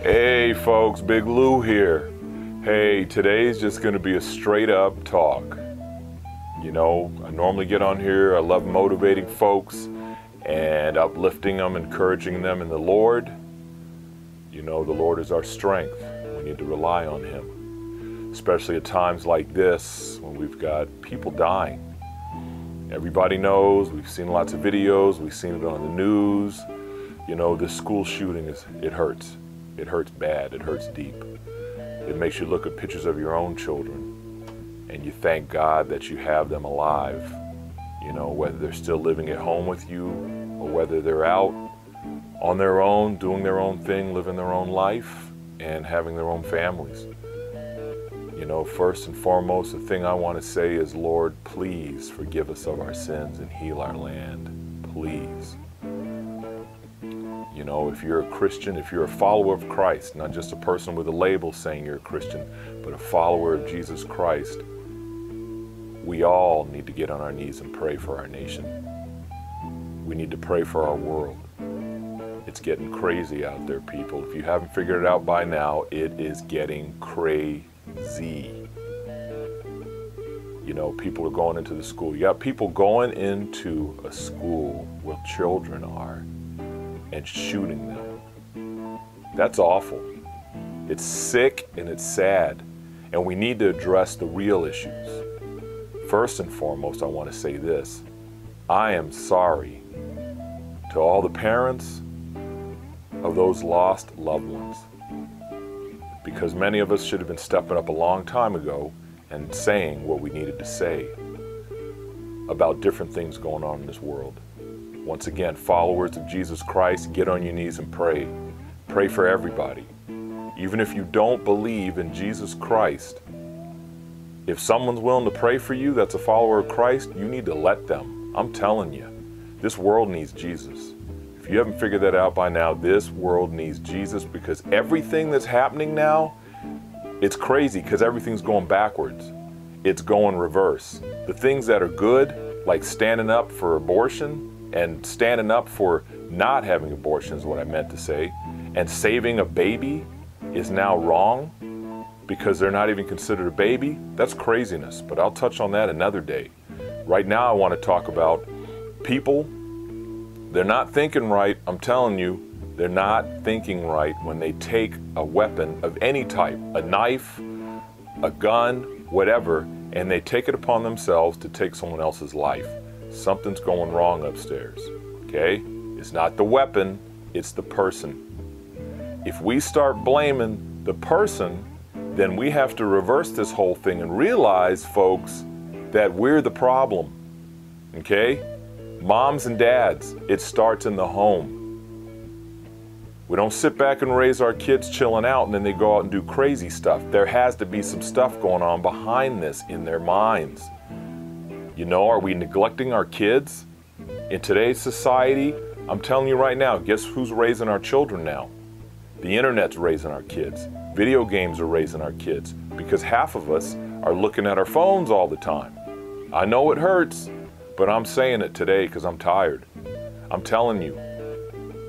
Hey folks, Big Lou here. Hey, today's just going to be a straight up talk. You know, I normally get on here, I love motivating folks and uplifting them, encouraging them in the Lord. You know, the Lord is our strength. We need to rely on Him, especially at times like this when we've got people dying. Everybody knows, we've seen lots of videos, we've seen it on the news. You know, this school shooting is, it hurts. It hurts bad, it hurts deep. It makes you look at pictures of your own children and you thank God that you have them alive. You know, whether they're still living at home with you or whether they're out on their own, doing their own thing, living their own life, and having their own families. You know, first and foremost, the thing I want to say is, Lord, please forgive us of our sins and heal our land. Please. You know, if you're a Christian, if you're a follower of Christ, not just a person with a label saying you're a Christian, but a follower of Jesus Christ, we all need to get on our knees and pray for our nation. We need to pray for our world. It's getting crazy out there, people. If you haven't figured it out by now, it is getting crazy. You know, people are going into the school. You got people going into a school where children are and shooting them. That's awful. It's sick and it's sad. And we need to address the real issues. First and foremost, I want to say this I am sorry to all the parents of those lost loved ones. Because many of us should have been stepping up a long time ago and saying what we needed to say about different things going on in this world. Once again, followers of Jesus Christ, get on your knees and pray. Pray for everybody. Even if you don't believe in Jesus Christ, if someone's willing to pray for you that's a follower of Christ, you need to let them. I'm telling you, this world needs Jesus. If you haven't figured that out by now, this world needs Jesus because everything that's happening now, it's crazy because everything's going backwards. It's going reverse. The things that are good, like standing up for abortion, and standing up for not having abortions, what I meant to say, and saving a baby is now wrong because they're not even considered a baby, that's craziness. But I'll touch on that another day. Right now, I want to talk about people. They're not thinking right. I'm telling you, they're not thinking right when they take a weapon of any type a knife, a gun, whatever and they take it upon themselves to take someone else's life something's going wrong upstairs. Okay? It's not the weapon, it's the person. If we start blaming the person, then we have to reverse this whole thing and realize, folks, that we're the problem. Okay? Moms and dads, it starts in the home. We don't sit back and raise our kids chilling out and then they go out and do crazy stuff. There has to be some stuff going on behind this in their minds. You know, are we neglecting our kids? In today's society, I'm telling you right now, guess who's raising our children now? The internet's raising our kids. Video games are raising our kids because half of us are looking at our phones all the time. I know it hurts, but I'm saying it today because I'm tired. I'm telling you,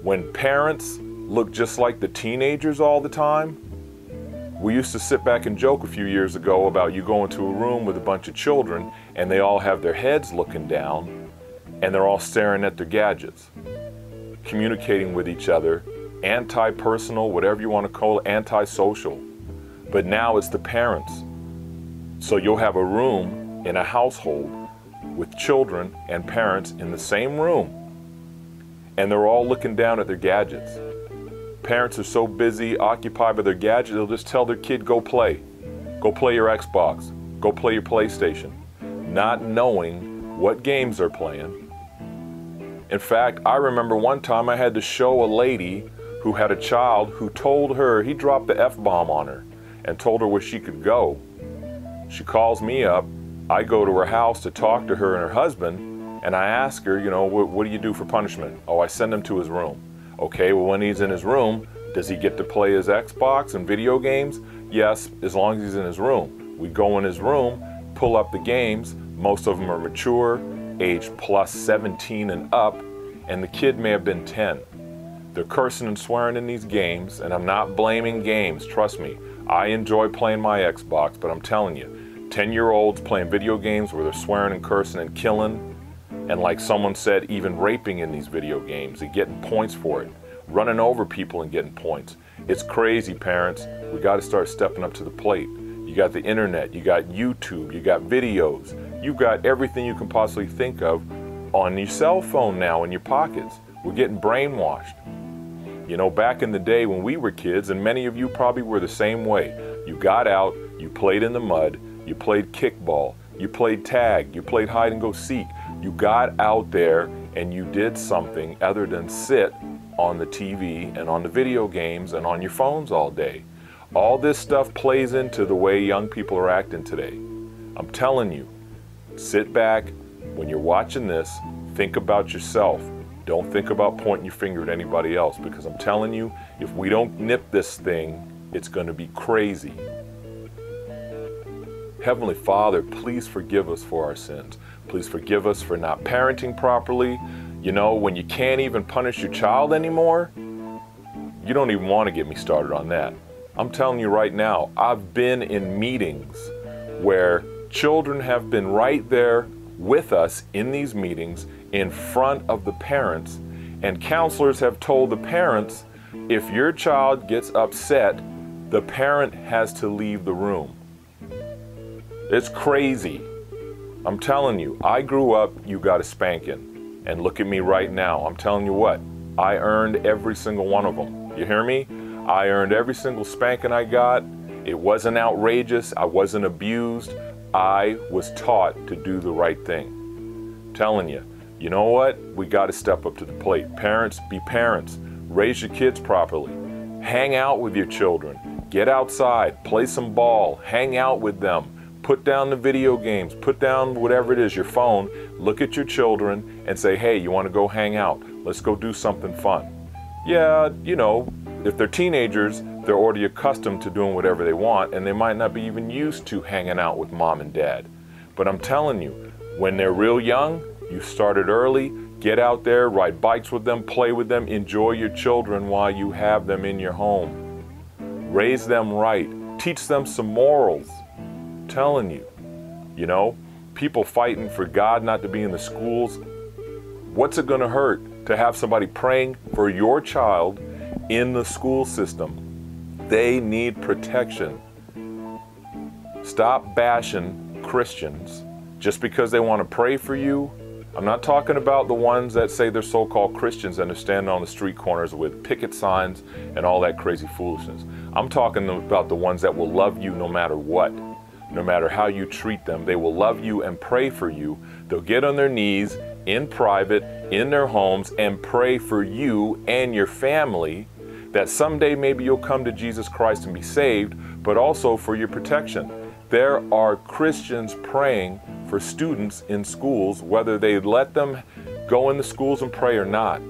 when parents look just like the teenagers all the time, we used to sit back and joke a few years ago about you going to a room with a bunch of children and they all have their heads looking down and they're all staring at their gadgets, communicating with each other, anti personal, whatever you want to call it, anti-social. But now it's the parents. So you'll have a room in a household with children and parents in the same room and they're all looking down at their gadgets. Parents are so busy, occupied by their gadgets, they'll just tell their kid, go play. Go play your Xbox. Go play your PlayStation. Not knowing what games they're playing. In fact, I remember one time I had to show a lady who had a child who told her he dropped the F bomb on her and told her where she could go. She calls me up. I go to her house to talk to her and her husband, and I ask her, you know, what, what do you do for punishment? Oh, I send him to his room. Okay, well, when he's in his room, does he get to play his Xbox and video games? Yes, as long as he's in his room. We go in his room, pull up the games. Most of them are mature, age plus 17 and up, and the kid may have been 10. They're cursing and swearing in these games, and I'm not blaming games, trust me. I enjoy playing my Xbox, but I'm telling you, 10 year olds playing video games where they're swearing and cursing and killing, and like someone said, even raping in these video games and getting points for it, running over people and getting points. It's crazy, parents. We got to start stepping up to the plate. You got the internet, you got YouTube, you got videos, you've got everything you can possibly think of on your cell phone now in your pockets. We're getting brainwashed. You know, back in the day when we were kids, and many of you probably were the same way, you got out, you played in the mud, you played kickball, you played tag, you played hide and go seek. You got out there and you did something other than sit on the TV and on the video games and on your phones all day. All this stuff plays into the way young people are acting today. I'm telling you, sit back when you're watching this, think about yourself. Don't think about pointing your finger at anybody else because I'm telling you, if we don't nip this thing, it's going to be crazy. Heavenly Father, please forgive us for our sins. Please forgive us for not parenting properly. You know, when you can't even punish your child anymore, you don't even want to get me started on that. I'm telling you right now, I've been in meetings where children have been right there with us in these meetings in front of the parents, and counselors have told the parents if your child gets upset, the parent has to leave the room. It's crazy. I'm telling you, I grew up, you got a spanking. And look at me right now. I'm telling you what, I earned every single one of them. You hear me? I earned every single spanking I got. It wasn't outrageous. I wasn't abused. I was taught to do the right thing. I'm telling you, you know what? We got to step up to the plate. Parents, be parents. Raise your kids properly. Hang out with your children. Get outside, play some ball, hang out with them. Put down the video games, put down whatever it is, your phone, look at your children and say, hey, you want to go hang out? Let's go do something fun. Yeah, you know, if they're teenagers, they're already accustomed to doing whatever they want and they might not be even used to hanging out with mom and dad. But I'm telling you, when they're real young, you start it early, get out there, ride bikes with them, play with them, enjoy your children while you have them in your home. Raise them right, teach them some morals. Telling you, you know, people fighting for God not to be in the schools. What's it going to hurt to have somebody praying for your child in the school system? They need protection. Stop bashing Christians just because they want to pray for you I'm not talking about the ones that say they're so called Christians and are standing on the street corners with picket signs and all that crazy foolishness. I'm talking about the ones that will love you no matter what, no matter how you treat them. They will love you and pray for you. They'll get on their knees in private, in their homes, and pray for you and your family that someday maybe you'll come to Jesus Christ and be saved, but also for your protection. There are Christians praying for students in schools, whether they let them go in the schools and pray or not.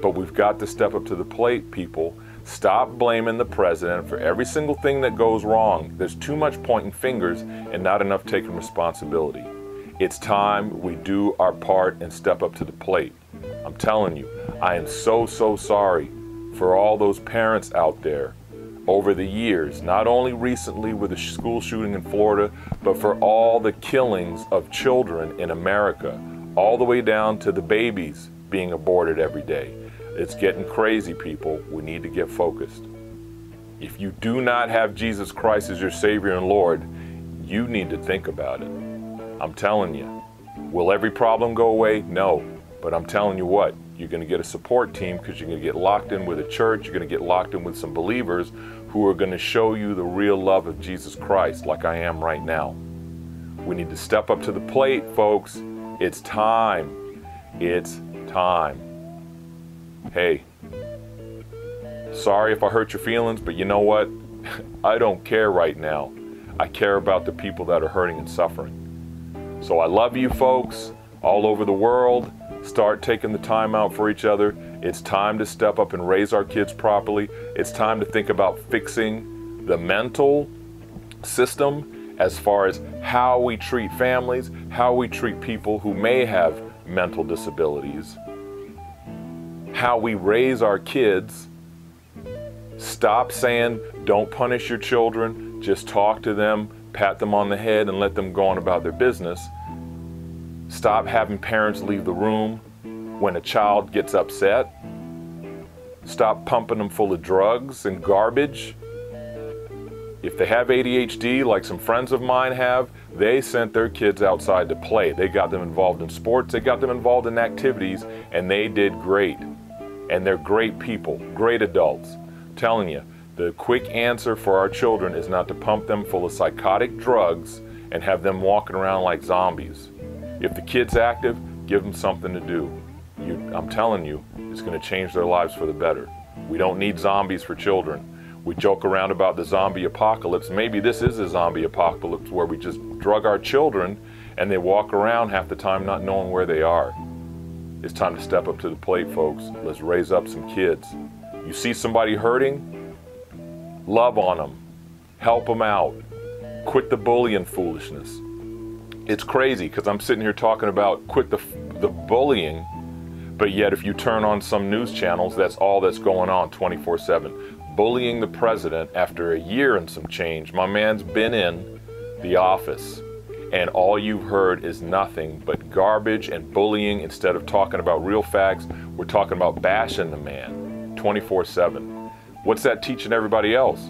But we've got to step up to the plate, people. Stop blaming the president for every single thing that goes wrong. There's too much pointing fingers and not enough taking responsibility. It's time we do our part and step up to the plate. I'm telling you, I am so, so sorry for all those parents out there over the years, not only recently with the school shooting in Florida, but for all the killings of children in America, all the way down to the babies being aborted every day. It's getting crazy, people. We need to get focused. If you do not have Jesus Christ as your Savior and Lord, you need to think about it. I'm telling you. Will every problem go away? No. But I'm telling you what, you're going to get a support team because you're going to get locked in with a church. You're going to get locked in with some believers who are going to show you the real love of Jesus Christ, like I am right now. We need to step up to the plate, folks. It's time. It's time. Hey, sorry if I hurt your feelings, but you know what? I don't care right now. I care about the people that are hurting and suffering. So I love you folks all over the world. Start taking the time out for each other. It's time to step up and raise our kids properly. It's time to think about fixing the mental system as far as how we treat families, how we treat people who may have mental disabilities, how we raise our kids. Stop saying, don't punish your children, just talk to them, pat them on the head, and let them go on about their business. Stop having parents leave the room when a child gets upset. Stop pumping them full of drugs and garbage. If they have ADHD, like some friends of mine have, they sent their kids outside to play. They got them involved in sports, they got them involved in activities, and they did great. And they're great people, great adults. Telling you, the quick answer for our children is not to pump them full of psychotic drugs and have them walking around like zombies. If the kid's active, give them something to do. You, I'm telling you, it's going to change their lives for the better. We don't need zombies for children. We joke around about the zombie apocalypse. Maybe this is a zombie apocalypse where we just drug our children and they walk around half the time not knowing where they are. It's time to step up to the plate, folks. Let's raise up some kids. You see somebody hurting? Love on them. Help them out. Quit the bullying foolishness. It's crazy because I'm sitting here talking about quit the, the bullying, but yet if you turn on some news channels, that's all that's going on 24 7 bullying the president after a year and some change. My man's been in the office, and all you've heard is nothing but garbage and bullying. Instead of talking about real facts, we're talking about bashing the man 24 7. What's that teaching everybody else?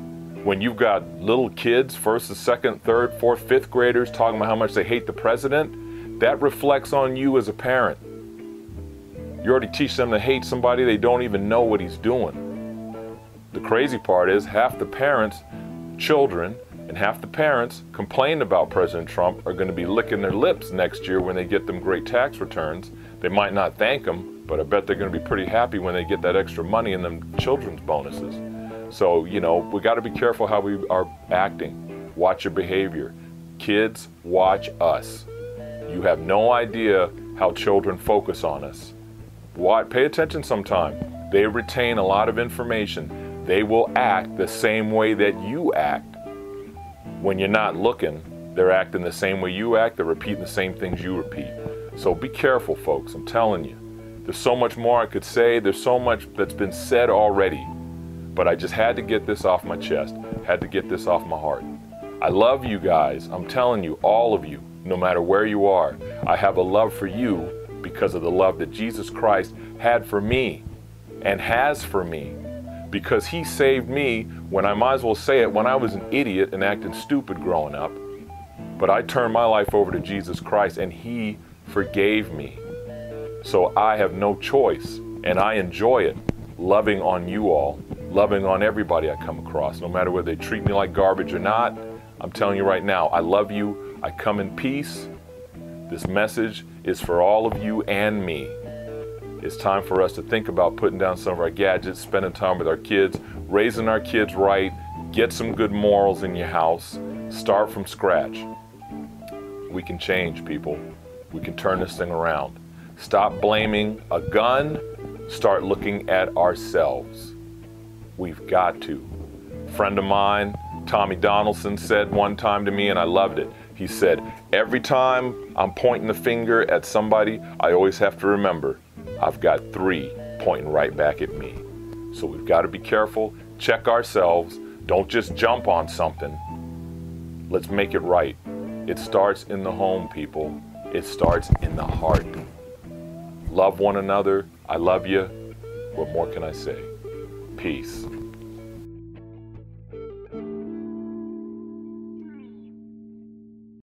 When you've got little kids, first, and second, third, fourth, fifth graders, talking about how much they hate the president, that reflects on you as a parent. You already teach them to hate somebody they don't even know what he's doing. The crazy part is half the parents, children, and half the parents complain about President Trump are going to be licking their lips next year when they get them great tax returns. They might not thank him, but I bet they're going to be pretty happy when they get that extra money and them children's bonuses. So, you know, we got to be careful how we are acting. Watch your behavior. Kids, watch us. You have no idea how children focus on us. What? Pay attention sometime. They retain a lot of information they will act the same way that you act. When you're not looking, they're acting the same way you act, they're repeating the same things you repeat. So be careful, folks, I'm telling you. There's so much more I could say, there's so much that's been said already. But I just had to get this off my chest, had to get this off my heart. I love you guys, I'm telling you, all of you, no matter where you are. I have a love for you because of the love that Jesus Christ had for me and has for me because he saved me when I might as well say it when I was an idiot and acting stupid growing up. But I turned my life over to Jesus Christ and he forgave me. So I have no choice and I enjoy it loving on you all, loving on everybody I come across, no matter whether they treat me like garbage or not. I'm telling you right now, I love you. I come in peace. This message is for all of you and me. It's time for us to think about putting down some of our gadgets, spending time with our kids, raising our kids right, get some good morals in your house, start from scratch. We can change, people. We can turn this thing around. Stop blaming a gun, start looking at ourselves. We've got to. A friend of mine, Tommy Donaldson, said one time to me, and I loved it. He said, Every time I'm pointing the finger at somebody, I always have to remember I've got three pointing right back at me. So we've got to be careful, check ourselves, don't just jump on something. Let's make it right. It starts in the home, people. It starts in the heart. Love one another. I love you. What more can I say? Peace.